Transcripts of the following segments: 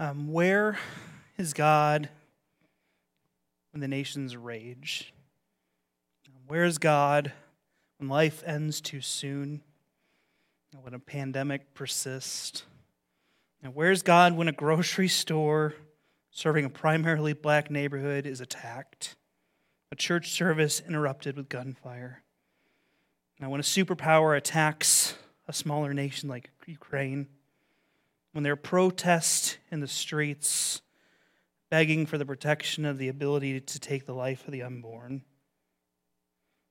Um, where is God when the nations rage? Where is God when life ends too soon? When a pandemic persists? And where's God when a grocery store serving a primarily black neighborhood is attacked? A church service interrupted with gunfire? Now, when a superpower attacks a smaller nation like Ukraine, when there are protests in the streets begging for the protection of the ability to take the life of the unborn,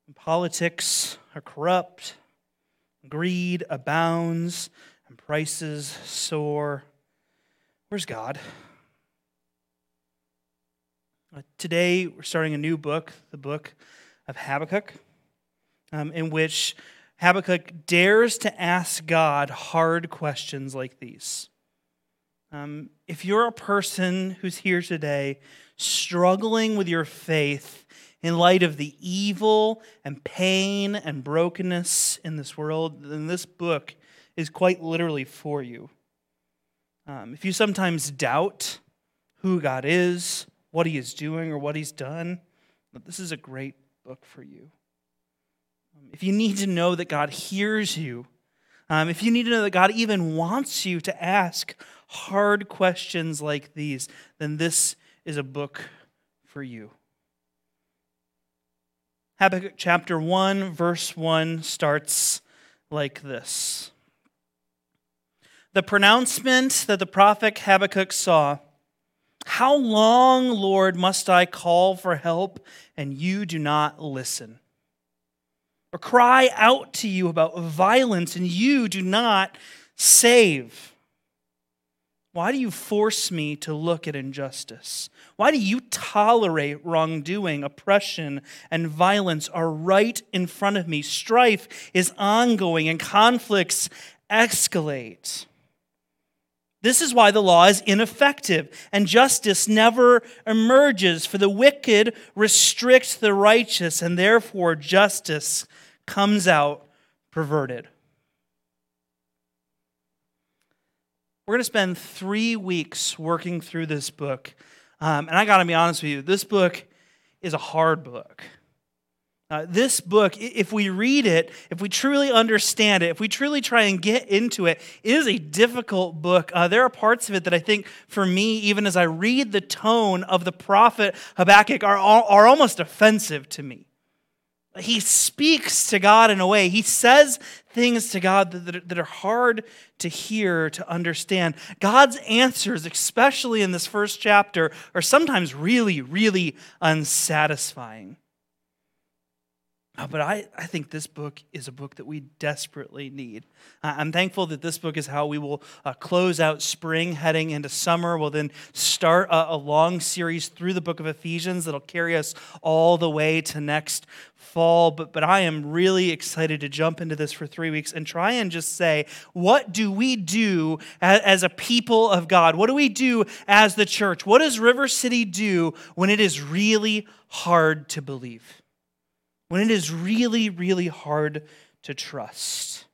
when politics are corrupt, greed abounds, and prices soar, where's God? Uh, today, we're starting a new book, the book of Habakkuk, um, in which Habakkuk dares to ask God hard questions like these. Um, if you're a person who's here today struggling with your faith in light of the evil and pain and brokenness in this world, then this book is quite literally for you. Um, if you sometimes doubt who God is, what He is doing, or what He's done, this is a great book for you. Um, if you need to know that God hears you, um, if you need to know that God even wants you to ask hard questions like these, then this is a book for you. Habakkuk chapter 1, verse 1 starts like this The pronouncement that the prophet Habakkuk saw How long, Lord, must I call for help and you do not listen? Or cry out to you about violence and you do not save? Why do you force me to look at injustice? Why do you tolerate wrongdoing? Oppression and violence are right in front of me. Strife is ongoing and conflicts escalate. This is why the law is ineffective and justice never emerges, for the wicked restricts the righteous, and therefore justice comes out perverted. We're going to spend three weeks working through this book. Um, and I got to be honest with you, this book is a hard book. Uh, this book, if we read it, if we truly understand it, if we truly try and get into it, it is a difficult book. Uh, there are parts of it that I think, for me, even as I read the tone of the prophet Habakkuk, are, are almost offensive to me. He speaks to God in a way, he says things to God that, are hard to hear, to understand. God's answers, especially in this first chapter, are sometimes really, really unsatisfying. Uh, but I, I think this book is a book that we desperately need. I'm thankful that this book is how we will uh, close out spring, heading into summer. We'll then start a, a, long series through the book of Ephesians that'll carry us all the way to next fall. But, but I am really excited to jump into this for three weeks and try and just say, what do we do as, as a people of God? What do we do as the church? What does River City do when it is really hard to believe? When it is really, really hard to trust.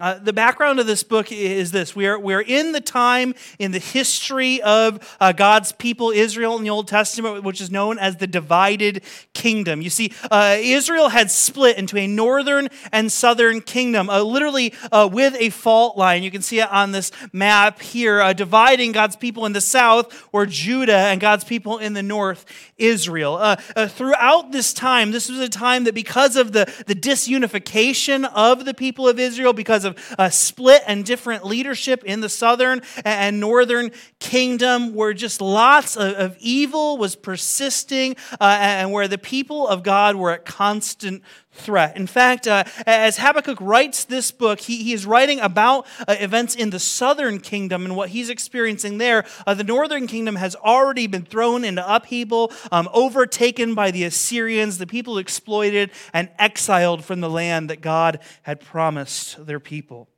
Uh, the background of this book is this we are, we are in the time in the history of uh, God's people, Israel in the Old Testament, which is known as the divided kingdom. You see, uh, Israel had split into a northern and southern kingdom, uh, literally uh, with a fault line. You can see it on this map here, uh, dividing God's people in the south, or Judah, and God's people in the north, Israel. throughout this time, this was a time that because of the, the disunification of the people of Israel, because of uh, split and different leadership in the southern and northern kingdom, where just lots of, of evil was persisting, uh, and where the people of God were at constant threat. In fact, uh, as Habakkuk writes this book, he, he is writing about uh, events in the southern kingdom and what he's experiencing there. Uh, the northern kingdom has already been thrown into upheaval, um, overtaken by the Assyrians, the people exploited and exiled from the land that God had promised their people.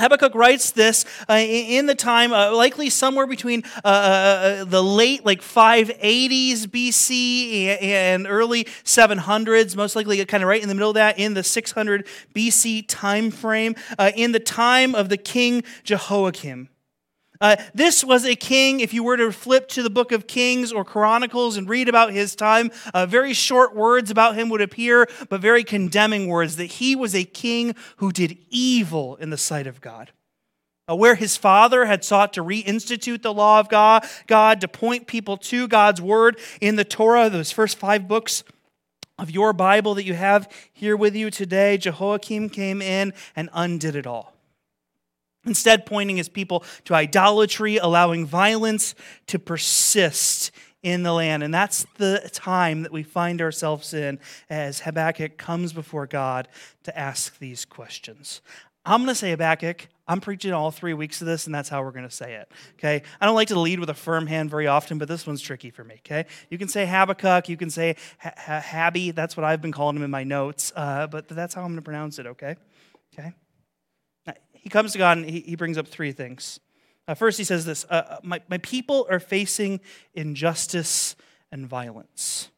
Habakkuk writes this uh, in the time, uh, likely somewhere between uh, uh, uh the late like 580s BC and early 700s, most likely kind of right in the middle of that, in the 600 BC time frame, uh, in the time of the king Jehoiakim. Uh, this was a king, if you were to flip to the book of Kings or Chronicles and read about his time, uh, very short words about him would appear, but very condemning words that he was a king who did evil in the sight of God. Uh, where his father had sought to reinstitute the law of God, God, to point people to God's word in the Torah, those first five books of your Bible that you have here with you today, Jehoiakim came in and undid it all. Instead, pointing his people to idolatry, allowing violence to persist in the land. And that's the time that we find ourselves in as Habakkuk comes before God to ask these questions. I'm going to say Habakkuk. I'm preaching all three weeks of this, and that's how we're going to say it. Okay? I don't like to lead with a firm hand very often, but this one's tricky for me. Okay? You can say Habakkuk, you can say Habby. That's what I've been calling him in my notes, uh, but that's how I'm going to pronounce it. Okay? Okay? He comes to God and he, he brings up three things. Uh, first, he says this uh, uh my, my people are facing injustice and violence.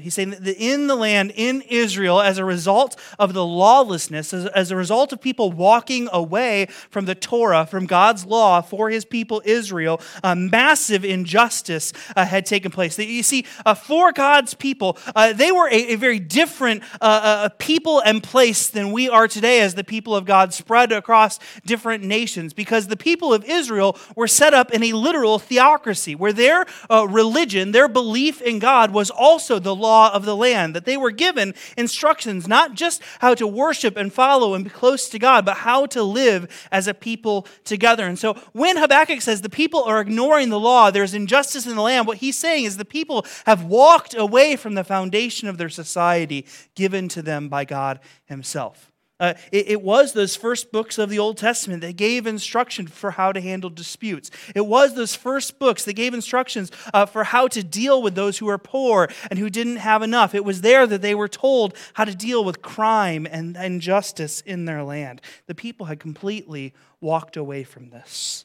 He's saying that in the land, in Israel, as a result of the lawlessness, as, a result of people walking away from the Torah, from God's law for his people Israel, a massive injustice uh, had taken place. You see, uh, for God's people, uh, they were a, a very different uh, uh, people and place than we are today as the people of God spread across different nations, because the people of Israel were set up in a literal theocracy where their uh, religion, their belief in God was also the the law of the land, that they were given instructions not just how to worship and follow and be close to God, but how to live as a people together. And so when Habakkuk says the people are ignoring the law, there's injustice in the land, what he's saying is the people have walked away from the foundation of their society given to them by God Himself. Uh, it, it, was those first books of the Old Testament that gave instruction for how to handle disputes. It was those first books that gave instructions uh, for how to deal with those who are poor and who didn't have enough. It was there that they were told how to deal with crime and injustice in their land. The people had completely walked away from this.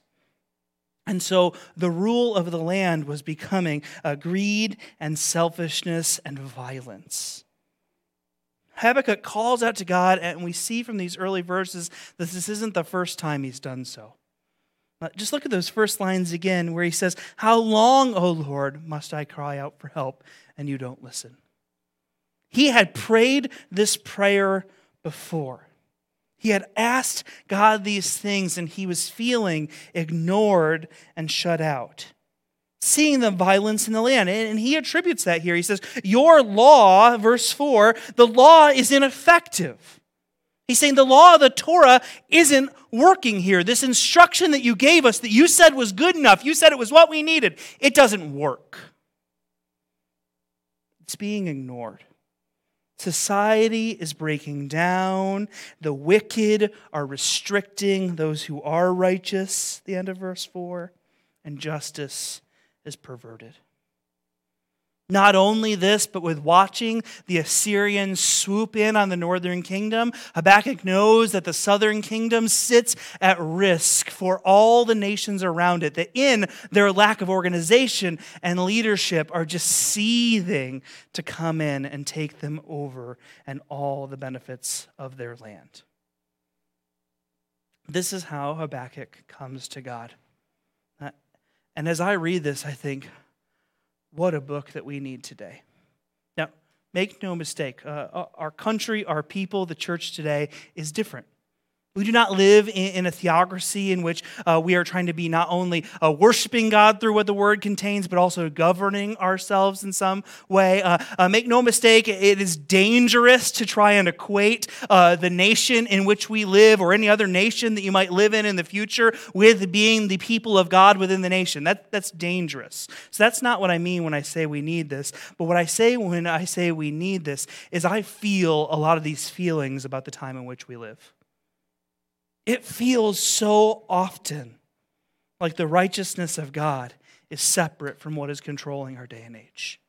And so the rule of the land was becoming uh, greed and selfishness and violence. Habakkuk calls out to God, and we see from these early verses that this isn't the first time he's done so. Just look at those first lines again, where he says, How long, O Lord, must I cry out for help, and you don't listen? He had prayed this prayer before. He had asked God these things, and he was feeling ignored and shut out seeing the violence in the land. And he attributes that here. He says, Your law, verse 4, the law is ineffective. He's saying the law of the Torah isn't working here. This instruction that you gave us, that you said was good enough, you said it was what we needed, it doesn't work. It's being ignored. Society is breaking down. The wicked are restricting those who are righteous, the end of verse 4, and justice is perverted. Not only this, but with watching the Assyrians swoop in on the northern kingdom, Habakkuk knows that the southern kingdom sits at risk for all the nations around it, that in their lack of organization and leadership are just seething to come in and take them over and all the benefits of their land. This is how Habakkuk comes to God. And as I read this, I think, what a book that we need today. Now, make no mistake, uh, our country, our people, the church today is different. We do not live in, a theocracy in which uh, we are trying to be not only uh, worshiping God through what the word contains, but also governing ourselves in some way. Uh, uh make no mistake, it is dangerous to try and equate uh, the nation in which we live or any other nation that you might live in in the future with being the people of God within the nation. That, that's dangerous. So that's not what I mean when I say we need this. But what I say when I say we need this is I feel a lot of these feelings about the time in which we live. It feels so often like the righteousness of God is separate from what is controlling our day and age.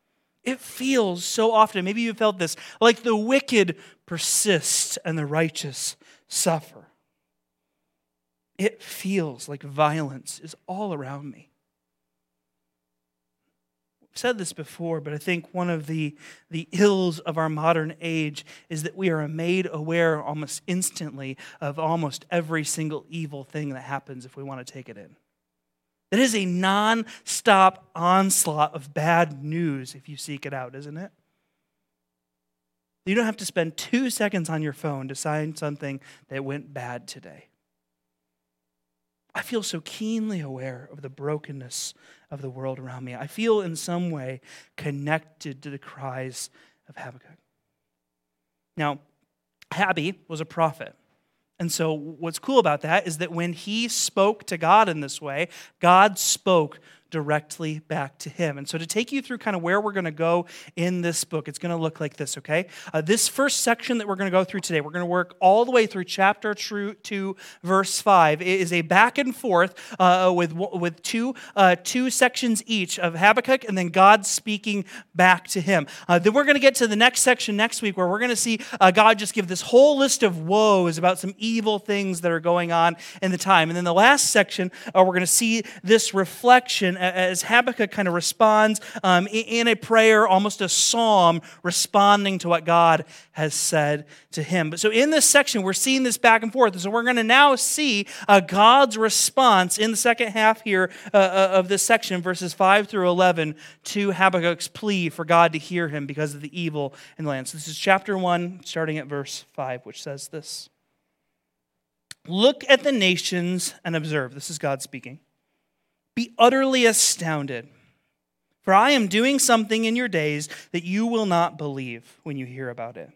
It feels so often, maybe you felt this, like the wicked persist and the righteous suffer. It feels like violence is all around me said this before, but I think one of the, the ills of our modern age is that we are made aware almost instantly of almost every single evil thing that happens if we want to take it in. That is a non stop onslaught of bad news if you seek it out, isn't it? You don't have to spend two seconds on your phone to sign something that went bad today. I feel so keenly aware of the brokenness of the world around me. I feel in some way connected to the cries of Habakkuk. Now, Habby was a prophet. And so, what's cool about that is that when he spoke to God in this way, God spoke directly back to him. And so, to take you through kind of where we're going to go in this book, it's going to look like this, okay? Uh, this first section that we're going to go through today, we're going to work all the way through chapter 2, verse 5. It is a back and forth uh, with, with two, uh, two sections each of Habakkuk and then God speaking back to him. Uh, then we're going to get to the next section next week where we're going to see uh, God just give this whole list of woes about some evil things that are going on in the time. And then the last section, uh, we're going to see this reflection as Habakkuk kind of responds um, in a prayer, almost a psalm, responding to what God has said to him. But so in this section, we're seeing this back and forth. So we're going to now see uh, God's response in the second half here uh, uh of this section, verses 5 through 11, to Habakkuk's plea for God to hear him because of the evil in the land. So this is chapter 1, starting at verse 5, which says this. Look at the nations and observe. This is God speaking. Be utterly astounded. For I am doing something in your days that you will not believe when you hear about it.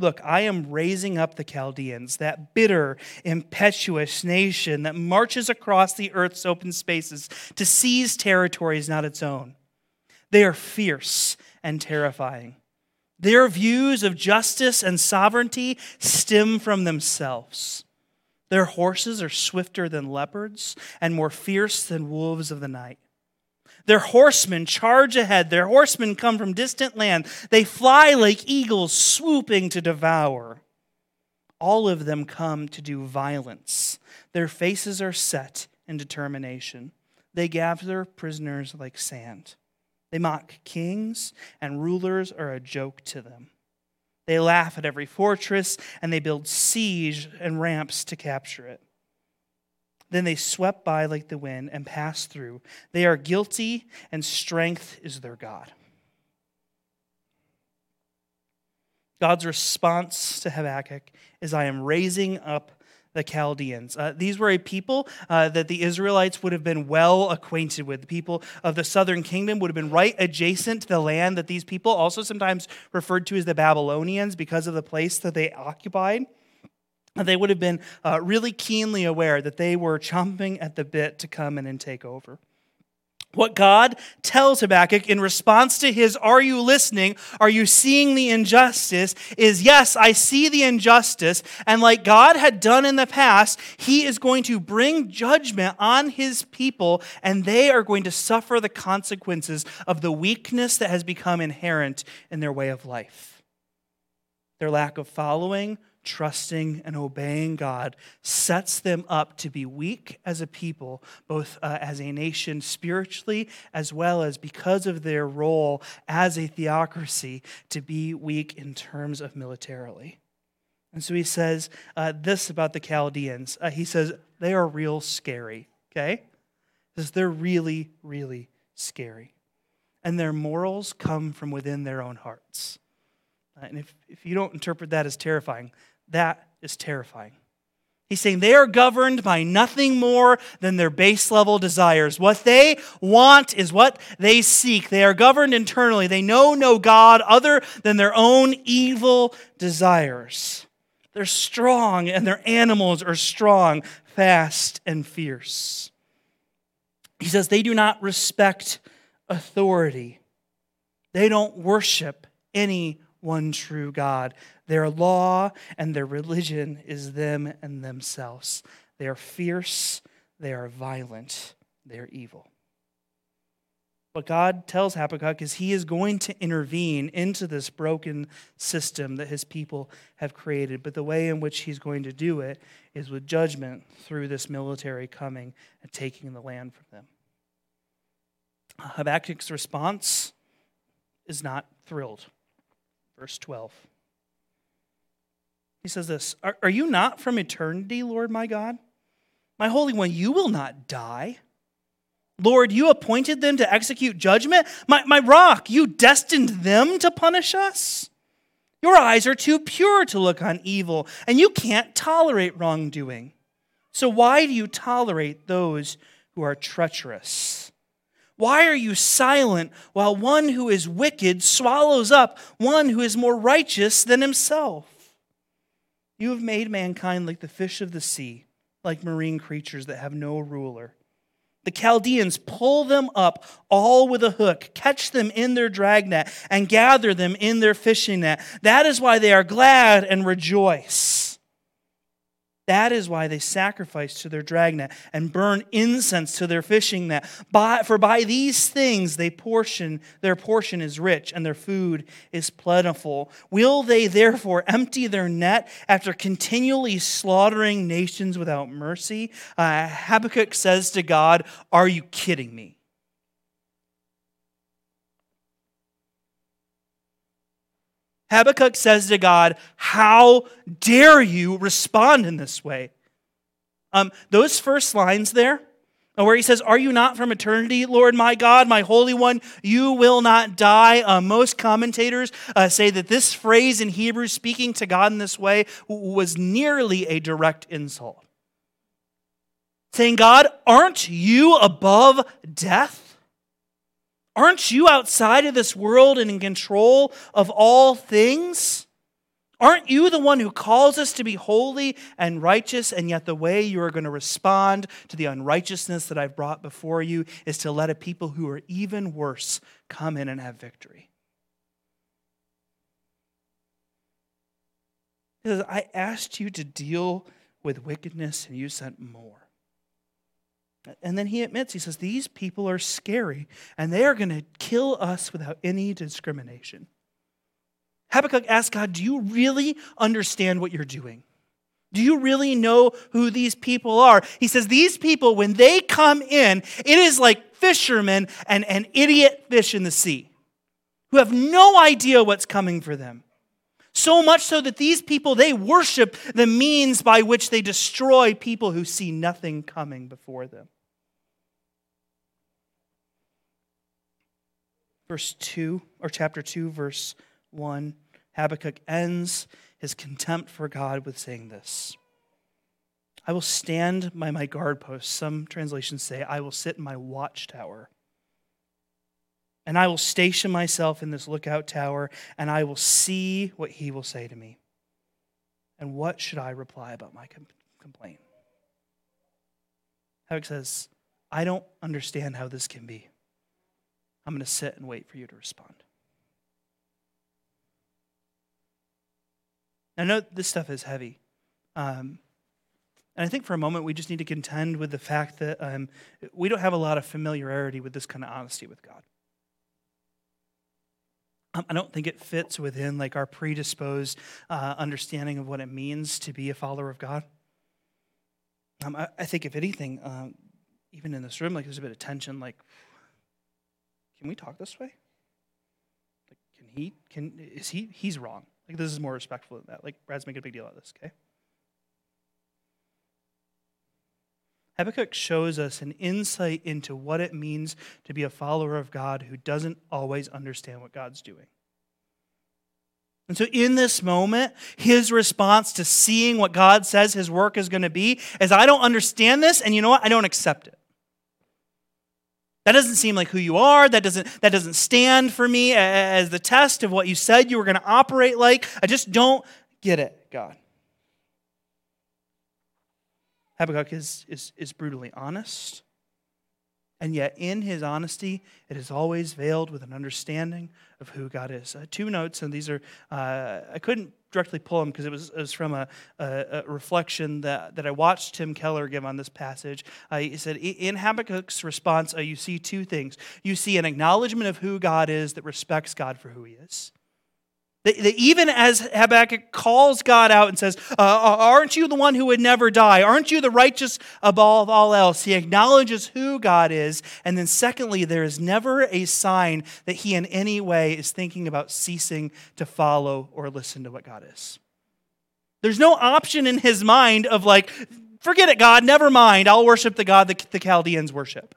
Look, I am raising up the Chaldeans, that bitter, impetuous nation that marches across the earth's open spaces to seize territories not its own. They are fierce and terrifying. Their views of justice and sovereignty stem from themselves. Their horses are swifter than leopards and more fierce than wolves of the night. Their horsemen charge ahead. Their horsemen come from distant land. They fly like eagles, swooping to devour. All of them come to do violence. Their faces are set in determination. They gather prisoners like sand. They mock kings, and rulers are a joke to them. They laugh at every fortress and they build siege and ramps to capture it. Then they swept by like the wind and passed through. They are guilty, and strength is their God. God's response to Habakkuk is I am raising up the Chaldeans. Uh, these were a people uh, that the Israelites would have been well acquainted with. The people of the southern kingdom would have been right adjacent to the land that these people, also sometimes referred to as the Babylonians because of the place that they occupied, they would have been uh, really keenly aware that they were chomping at the bit to come in and take over. What God tells Habakkuk in response to his, Are you listening? Are you seeing the injustice? is Yes, I see the injustice. And like God had done in the past, he is going to bring judgment on his people, and they are going to suffer the consequences of the weakness that has become inherent in their way of life. Their lack of following, trusting and obeying God sets them up to be weak as a people, both uh, as a nation spiritually, as well as because of their role as a theocracy, to be weak in terms of militarily. And so he says uh, this about the Chaldeans. Uh, he says, they are real scary, okay? Says, they're really, really scary. And their morals come from within their own hearts. Uh, and if, if you don't interpret that as terrifying, that is terrifying. He's saying they are governed by nothing more than their base level desires. What they want is what they seek. They are governed internally. They know no God other than their own evil desires. They're strong, and their animals are strong, fast, and fierce. He says they do not respect authority, they don't worship any one true God. Their law and their religion is them and themselves. They are fierce, they are violent, they are evil. What God tells Habakkuk is he is going to intervene into this broken system that his people have created. But the way in which he's going to do it is with judgment through this military coming and taking the land from them. Habakkuk's response is not thrilled. Verse 12. He says this Are, are you not from eternity, Lord my God? My Holy One, you will not die. Lord, you appointed them to execute judgment. My, my rock, you destined them to punish us. Your eyes are too pure to look on evil, and you can't tolerate wrongdoing. So why do you tolerate those who are treacherous? Why are you silent while one who is wicked swallows up one who is more righteous than himself? You have made mankind like the fish of the sea, like marine creatures that have no ruler. The Chaldeans pull them up all with a hook, catch them in their dragnet, and gather them in their fishing net. That is why they are glad and rejoice. That is why they sacrifice to their dragnet and burn incense to their fishing net. By, for by these things they portion, their portion is rich and their food is plentiful. Will they therefore empty their net after continually slaughtering nations without mercy? Uh, Habakkuk says to God, Are you kidding me? Habakkuk says to God, How dare you respond in this way? Um, those first lines there, uh, where he says, Are you not from eternity, Lord my God, my Holy One? You will not die. Uh, most commentators uh, say that this phrase in Hebrew, speaking to God in this way, was nearly a direct insult. Saying, God, aren't you above death? Aren't you outside of this world and in control of all things? Aren't you the one who calls us to be holy and righteous? And yet, the way you are going to respond to the unrighteousness that I've brought before you is to let a people who are even worse come in and have victory. Because I asked you to deal with wickedness and you sent more. And then he admits, he says, These people are scary and they are going to kill us without any discrimination. Habakkuk asks God, Do you really understand what you're doing? Do you really know who these people are? He says, These people, when they come in, it is like fishermen and, and idiot fish in the sea who have no idea what's coming for them. So much so that these people, they worship the means by which they destroy people who see nothing coming before them. Verse 2, or chapter 2, verse 1, Habakkuk ends his contempt for God with saying this I will stand by my guard post. Some translations say, I will sit in my watchtower. And I will station myself in this lookout tower, and I will see what he will say to me. And what should I reply about my complaint? Habakkuk says, I don't understand how this can be. I'm going to sit and wait for you to respond. I know this stuff is heavy. Um, and I think for a moment we just need to contend with the fact that um, we don't have a lot of familiarity with this kind of honesty with God. Um, I don't think it fits within like our predisposed uh, understanding of what it means to be a follower of God. Um, I, I, think if anything, um, even in this room, like there's a bit of tension, like can we talk this way? Like, can he, can, is he, he's wrong. Like, this is more respectful than that. Like, Brad's making a big deal out of this, okay? Habakkuk shows us an insight into what it means to be a follower of God who doesn't always understand what God's doing. And so, in this moment, his response to seeing what God says his work is going to be is I don't understand this, and you know what? I don't accept it. That doesn't seem like who you are. That doesn't, that doesn't stand for me as the test of what you said you were going to operate like. I just don't get it, God. Habakkuk is, is, is brutally honest. And yet, in his honesty, it is always veiled with an understanding of who God is. Uh, two notes, and these are, uh, I couldn't directly pull them because it was, it was from a, a, a, reflection that, that I watched Tim Keller give on this passage. Uh, he said, In Habakkuk's response, uh, you see two things. You see an acknowledgement of who God is that respects God for who he is. That even as Habakkuk calls God out and says, uh, Aren't you the one who would never die? Aren't you the righteous above all else? He acknowledges who God is. And then, secondly, there is never a sign that he in any way is thinking about ceasing to follow or listen to what God is. There's no option in his mind of like, Forget it, God, never mind. I'll worship the God that the Chaldeans worship.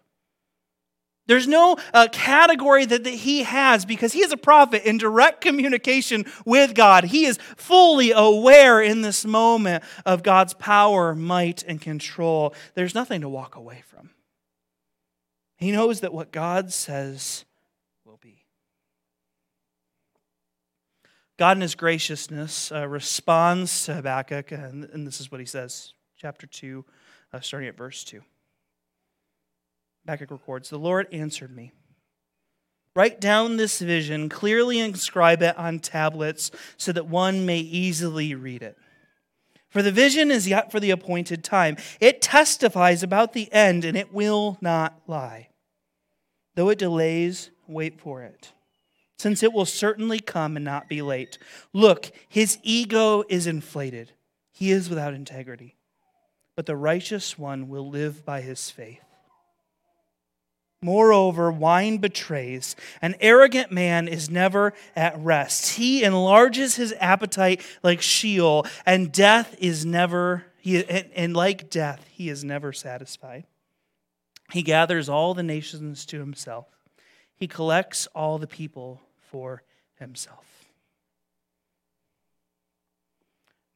There's no uh, category that, that he has because he is a prophet in direct communication with God. He is fully aware in this moment of God's power, might, and control. There's nothing to walk away from. He knows that what God says will be. God, in his graciousness, uh, responds to Habakkuk, and, and, this is what he says, chapter 2, uh, starting at verse 2. Habakkuk records The Lord answered me. Write down this vision, clearly inscribe it on tablets so that one may easily read it. For the vision is yet for the appointed time. It testifies about the end, and it will not lie. Though it delays, wait for it, since it will certainly come and not be late. Look, his ego is inflated, he is without integrity, but the righteous one will live by his faith. Moreover, wine betrays. An arrogant man is never at rest. He enlarges his appetite like Sheol, and death is never, he, and like death, he is never satisfied. He gathers all the nations to himself, he collects all the people for himself.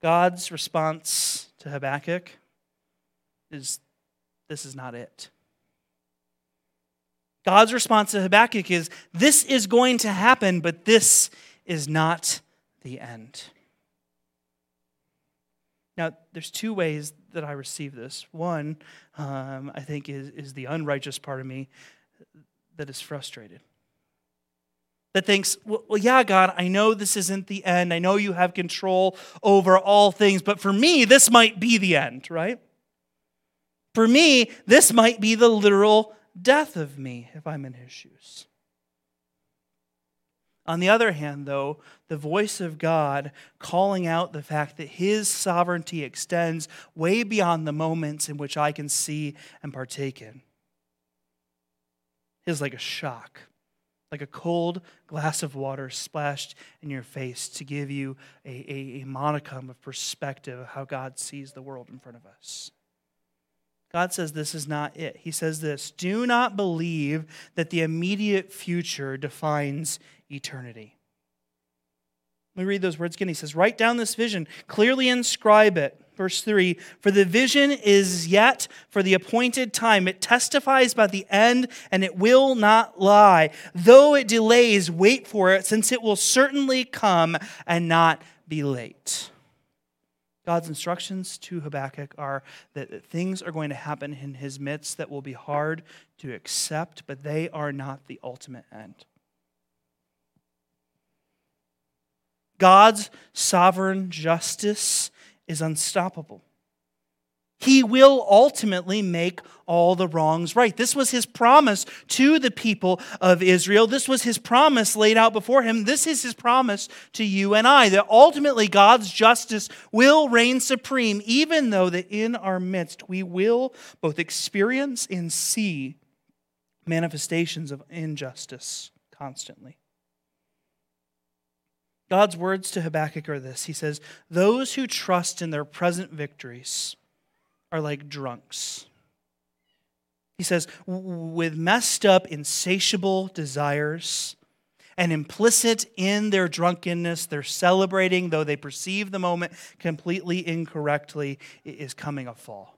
God's response to Habakkuk is this is not it. God's response to Habakkuk is this is going to happen, but this is not the end. Now, there's two ways that I receive this. One, um, I think, is, is the unrighteous part of me that is frustrated. That thinks, well, well, yeah, God, I know this isn't the end. I know you have control over all things, but for me, this might be the end, right? For me, this might be the literal death of me if I'm in his shoes. On the other hand, though, the voice of God calling out the fact that his sovereignty extends way beyond the moments in which I can see and partake in is like a shock, like a cold glass of water splashed in your face to give you a, a, a modicum of perspective of how God sees the world in front of us. God says this is not it. He says this Do not believe that the immediate future defines eternity. Let me read those words again. He says, Write down this vision, clearly inscribe it. Verse 3 For the vision is yet for the appointed time. It testifies by the end, and it will not lie. Though it delays, wait for it, since it will certainly come and not be late. God's instructions to Habakkuk are that things are going to happen in his midst that will be hard to accept, but they are not the ultimate end. God's sovereign justice is unstoppable. He will ultimately make all the wrongs right. This was his promise to the people of Israel. This was his promise laid out before him. This is his promise to you and I that ultimately God's justice will reign supreme, even though that in our midst we will both experience and see manifestations of injustice constantly. God's words to Habakkuk are this He says, Those who trust in their present victories, are like drunks. He says, with messed up, insatiable desires, and implicit in their drunkenness, they're celebrating, though they perceive the moment completely incorrectly, is coming a fall.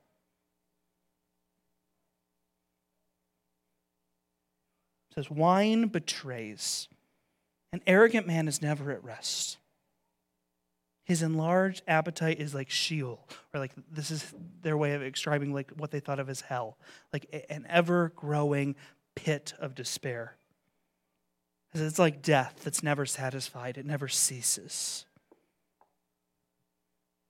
Says, wine betrays. An arrogant man is never at rest. His enlarged appetite is like Sheol, or like this is their way of describing like what they thought of as hell, like an ever-growing pit of despair. It's like death that's never satisfied; it never ceases.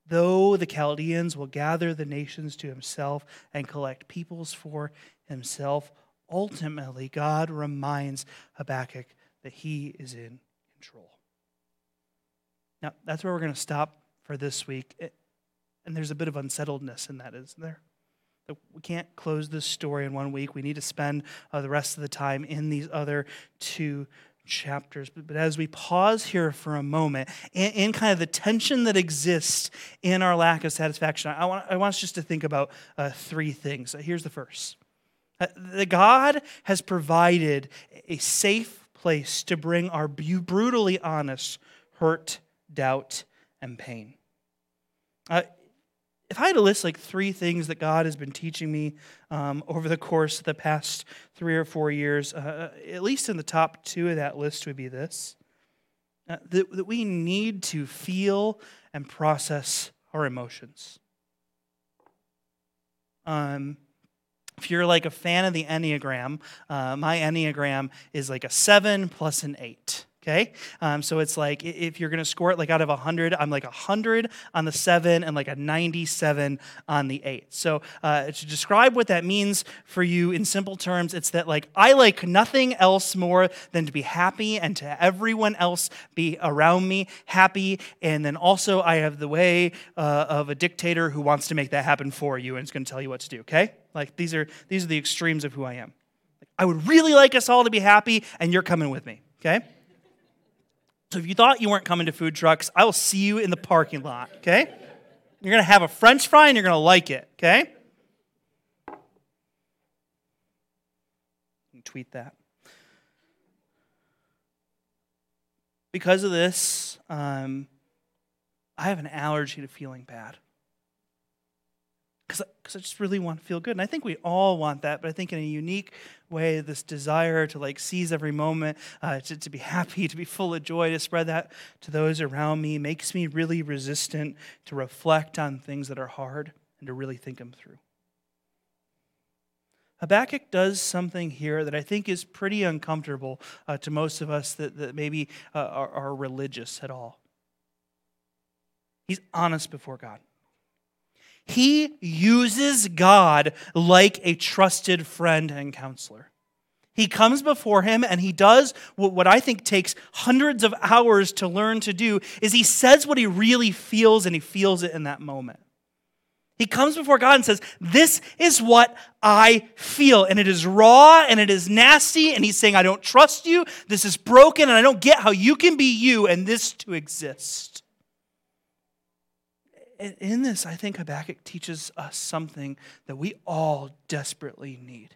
Though the Chaldeans will gather the nations to himself and collect peoples for himself, ultimately God reminds Habakkuk that he is in control. Now, that's where we're going to stop for this week. And there's a bit of unsettledness in that, isn't there? We can't close this story in one week. We need to spend uh, the rest of the time in these other two chapters. But, but as we pause here for a moment, in, in, kind of the tension that exists in our lack of satisfaction, I want, I want us just to think about uh, three things. Here's the first Uh, that God has provided a safe place to bring our brutally honest hurt, doubt, and pain. Uh, if I had to list like three things that God has been teaching me um, over the course of the past three or four years, uh, at least in the top two of that list would be this uh, that, that we need to feel and process our emotions. Um, if you're like a fan of the Enneagram, uh, my Enneagram is like a seven plus an eight okay? Um, so it's like if you're going to score it like out of 100 i'm like 100 on the 7 and like a 97 on the 8 so uh, to describe what that means for you in simple terms it's that like i like nothing else more than to be happy and to everyone else be around me happy. And then also i have the way uh, of a dictator who wants to make that happen for you and is going to tell you what to do okay? Like these are these are the extremes of who i am. I would really like us all to be happy and you're coming with me okay so if you thought you weren't coming to food trucks, I will see you in the parking lot, okay? You're to have a french fry and you're to like it, okay? Tweet that. Because of this, um, I have an allergy to feeling bad because I just really want to feel good. And I think we all want that, but I think in a unique way, this desire to like seize every moment, uh, to, to be happy, to be full of joy, to spread that to those around me makes me really resistant to reflect on things that are hard and to really think them through. Habakkuk does something here that I think is pretty uncomfortable uh, to most of us that, that maybe uh, are, are religious at all. He's honest before God. He uses God like a trusted friend and counselor. He comes before him and he does what I think takes hundreds of hours to learn to do is he says what he really feels and he feels it in that moment. He comes before God and says, This is what I feel. And it is raw and it is nasty. And he's saying, I don't trust you. This is broken and I don't get how you can be you and this to exist in this, I think Habakkuk teaches us something that we all desperately need.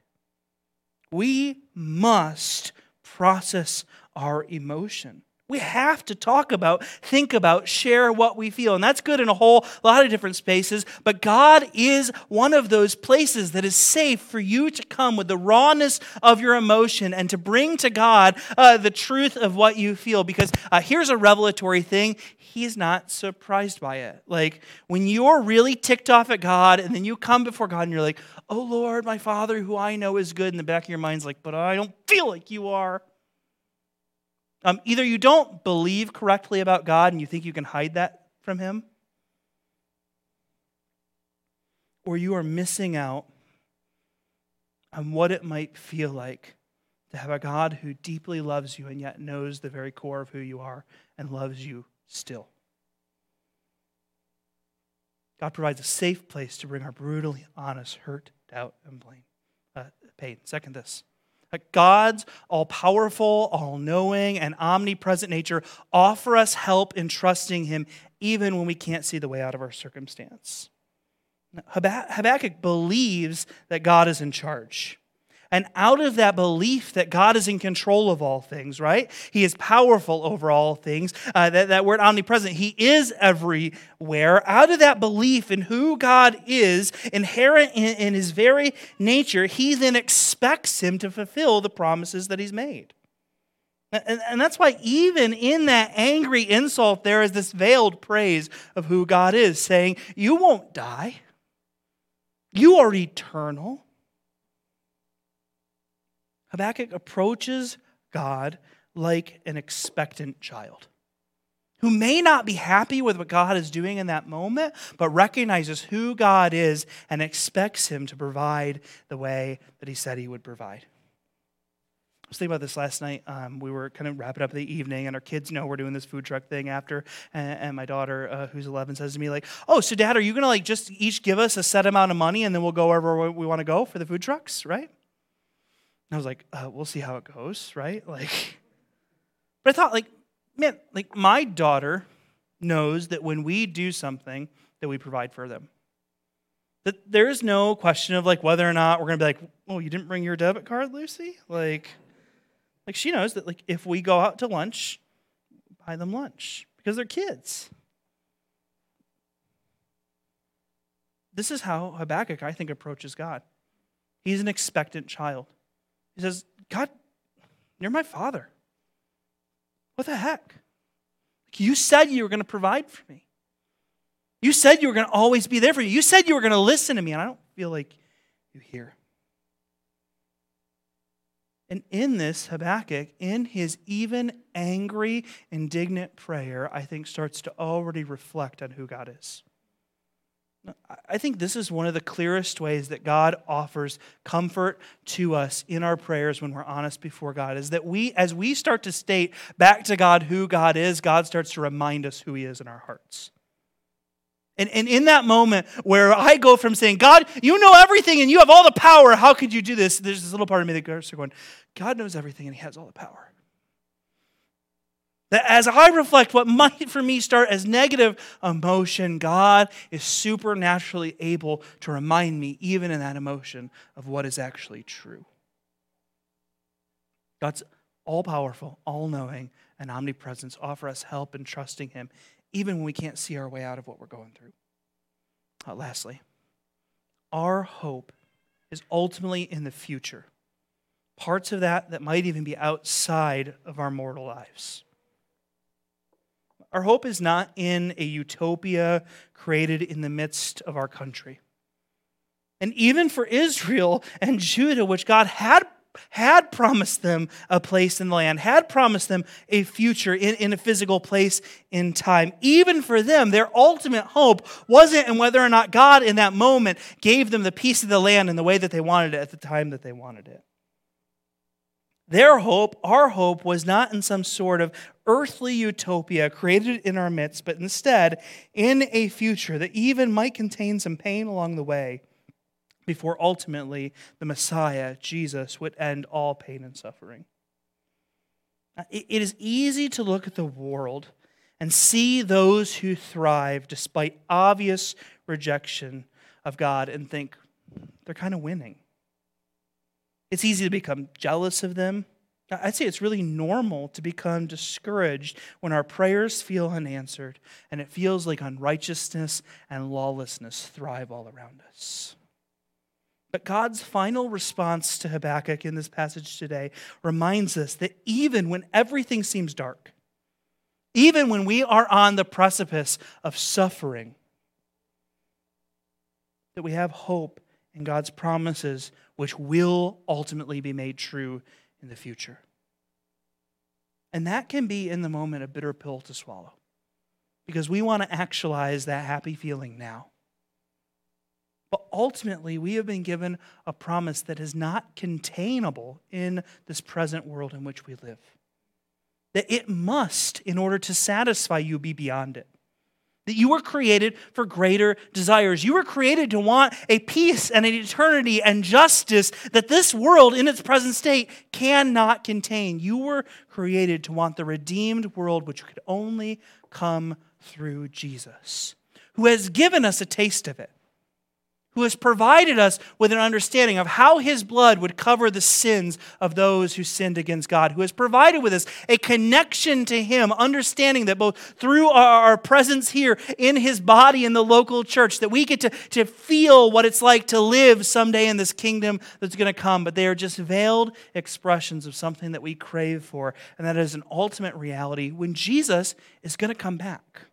We must process our emotion. We have to talk about, think about, share what we feel. And that's good in a whole lot of different spaces. But God is one of those places that is safe for you to come with the rawness of your emotion and to bring to God uh, the truth of what you feel. Because uh, here's a revelatory thing He's not surprised by it. Like when you're really ticked off at God and then you come before God and you're like, oh Lord, my Father, who I know is good, in the back of your mind's like, but I don't feel like you are. Um, either you don't believe correctly about God and you think you can hide that from Him, or you are missing out on what it might feel like to have a God who deeply loves you and yet knows the very core of who you are and loves you still. God provides a safe place to bring our brutally honest hurt, doubt, and blame, uh, pain. Second, this God's all powerful, all knowing, and omnipresent nature offer us help in trusting Him even when we can't see the way out of our circumstance. Habakkuk believes that God is in charge. And out of that belief that God is in control of all things, right? He is powerful over all things. Uh, that, that word omnipresent, He is everywhere. Out of that belief in who God is, inherent in, in His very nature, He then expects Him to fulfill the promises that He's made. And, and that's why, even in that angry insult, there is this veiled praise of who God is, saying, You won't die, you are eternal. Habakkuk approaches God like an expectant child who may not be happy with what God is doing in that moment, but recognizes who God is and expects Him to provide the way that He said He would provide. I was thinking about this last night. Um, we were kind of wrapping up the evening, and our kids know we're doing this food truck thing after. And, and my daughter, uh, who's 11, says to me, like, "Oh, so Dad, are you gonna like just each give us a set amount of money, and then we'll go wherever we want to go for the food trucks, right?" And I was like, uh, we'll see how it goes, right? Like, but I thought, like, man, like my daughter knows that when we do something, that we provide for them. That there is no question of like whether or not we're going to be like, oh, you didn't bring your debit card, Lucy? Like, like she knows that like if we go out to lunch, buy them lunch because they're kids. This is how Habakkuk, I think, approaches God. He's an expectant child. He says, God, you're my father. What the heck? You said you were going to provide for me. You said you were going to always be there for me. You said you were going to listen to me, and I don't feel like you hear. And in this, Habakkuk, in his even angry, indignant prayer, I think starts to already reflect on who God is. I think this is one of the clearest ways that God offers comfort to us in our prayers when we're honest before God is that we, as we start to state back to God who God is, God starts to remind us who He is in our hearts. And, and in that moment where I go from saying, God, you know everything and you have all the power, how could you do this? There's this little part of me that goes going, God knows everything and He has all the power. That as I reflect what might for me start as negative emotion, God is supernaturally able to remind me, even in that emotion, of what is actually true. God's all powerful, all knowing, and omnipresence offer us help in trusting Him even when we can't see our way out of what we're going through. Uh, lastly, our hope is ultimately in the future. Parts of that that might even be outside of our mortal lives. Our hope is not in a utopia created in the midst of our country. And even for Israel and Judah, which God had had promised them a place in the land, had promised them a future in, in a physical place in time. Even for them, their ultimate hope wasn't in whether or not God in that moment gave them the piece of the land in the way that they wanted it at the time that they wanted it. Their hope, our hope, was not in some sort of earthly utopia created in our midst, but instead in a future that even might contain some pain along the way before ultimately the Messiah, Jesus, would end all pain and suffering. It is easy to look at the world and see those who thrive despite obvious rejection of God and think they're kind of winning. It's easy to become jealous of them. I'd say it's really normal to become discouraged when our prayers feel unanswered and it feels like unrighteousness and lawlessness thrive all around us. But God's final response to Habakkuk in this passage today reminds us that even when everything seems dark, even when we are on the precipice of suffering, that we have hope in God's promises, which will ultimately be made true in the future. And that can be in the moment a bitter pill to swallow because we want to actualize that happy feeling now. But ultimately, we have been given a promise that is not containable in this present world in which we live. That it must, in order to satisfy you, be beyond it. That you were created for greater desires. You were created to want a peace and an eternity and justice that this world in its present state cannot contain. You were created to want the redeemed world which could only come through Jesus, who has given us a taste of it who has provided us with an understanding of how his blood would cover the sins of those who sinned against God, who has provided with us a connection to him, understanding that both through our presence here in his body in the local church, that we get to, to feel what it's like to live someday in this kingdom that's going to come. But they are just veiled expressions of something that we crave for, and that is an ultimate reality when Jesus is going to come back.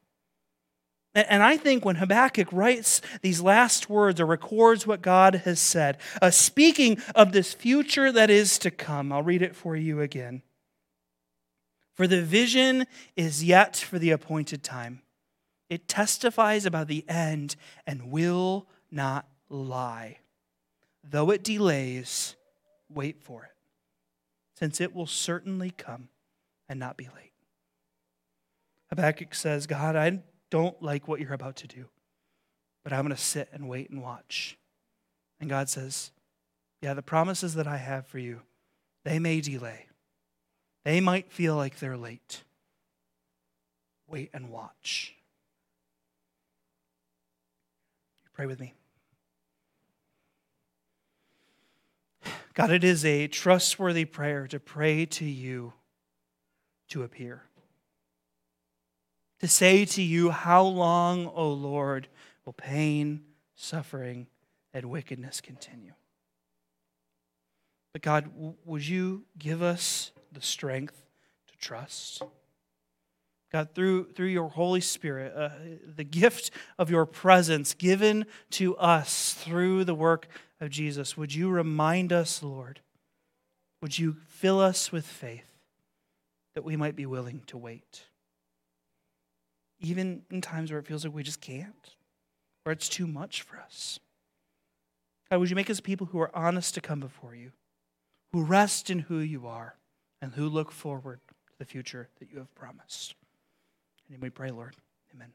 And I think when Habakkuk writes these last words or records what God has said, uh, speaking of this future that is to come, I'll read it for you again. For the vision is yet for the appointed time. It testifies about the end and will not lie. Though it delays, wait for it, since it will certainly come and not be late. Habakkuk says, God, I don't like what you're about to do, but I'm going to sit and wait and watch. And God says, Yeah, the promises that I have for you, they may delay. They might feel like they're late. Wait and watch. You pray with me. God, it is a trustworthy prayer to pray to you to appear. To say to you, How long, O Lord, will pain, suffering, and wickedness continue? But God, would you give us the strength to trust? God, through, through your Holy Spirit, uh, the gift of your presence given to us through the work of Jesus, would you remind us, Lord? Would you fill us with faith that we might be willing to wait? Even in times where it feels like we just can't, where it's too much for us. God, would you make us people who are honest to come before you, who rest in who you are, and who look forward to the future that you have promised? And we pray, Lord. Amen.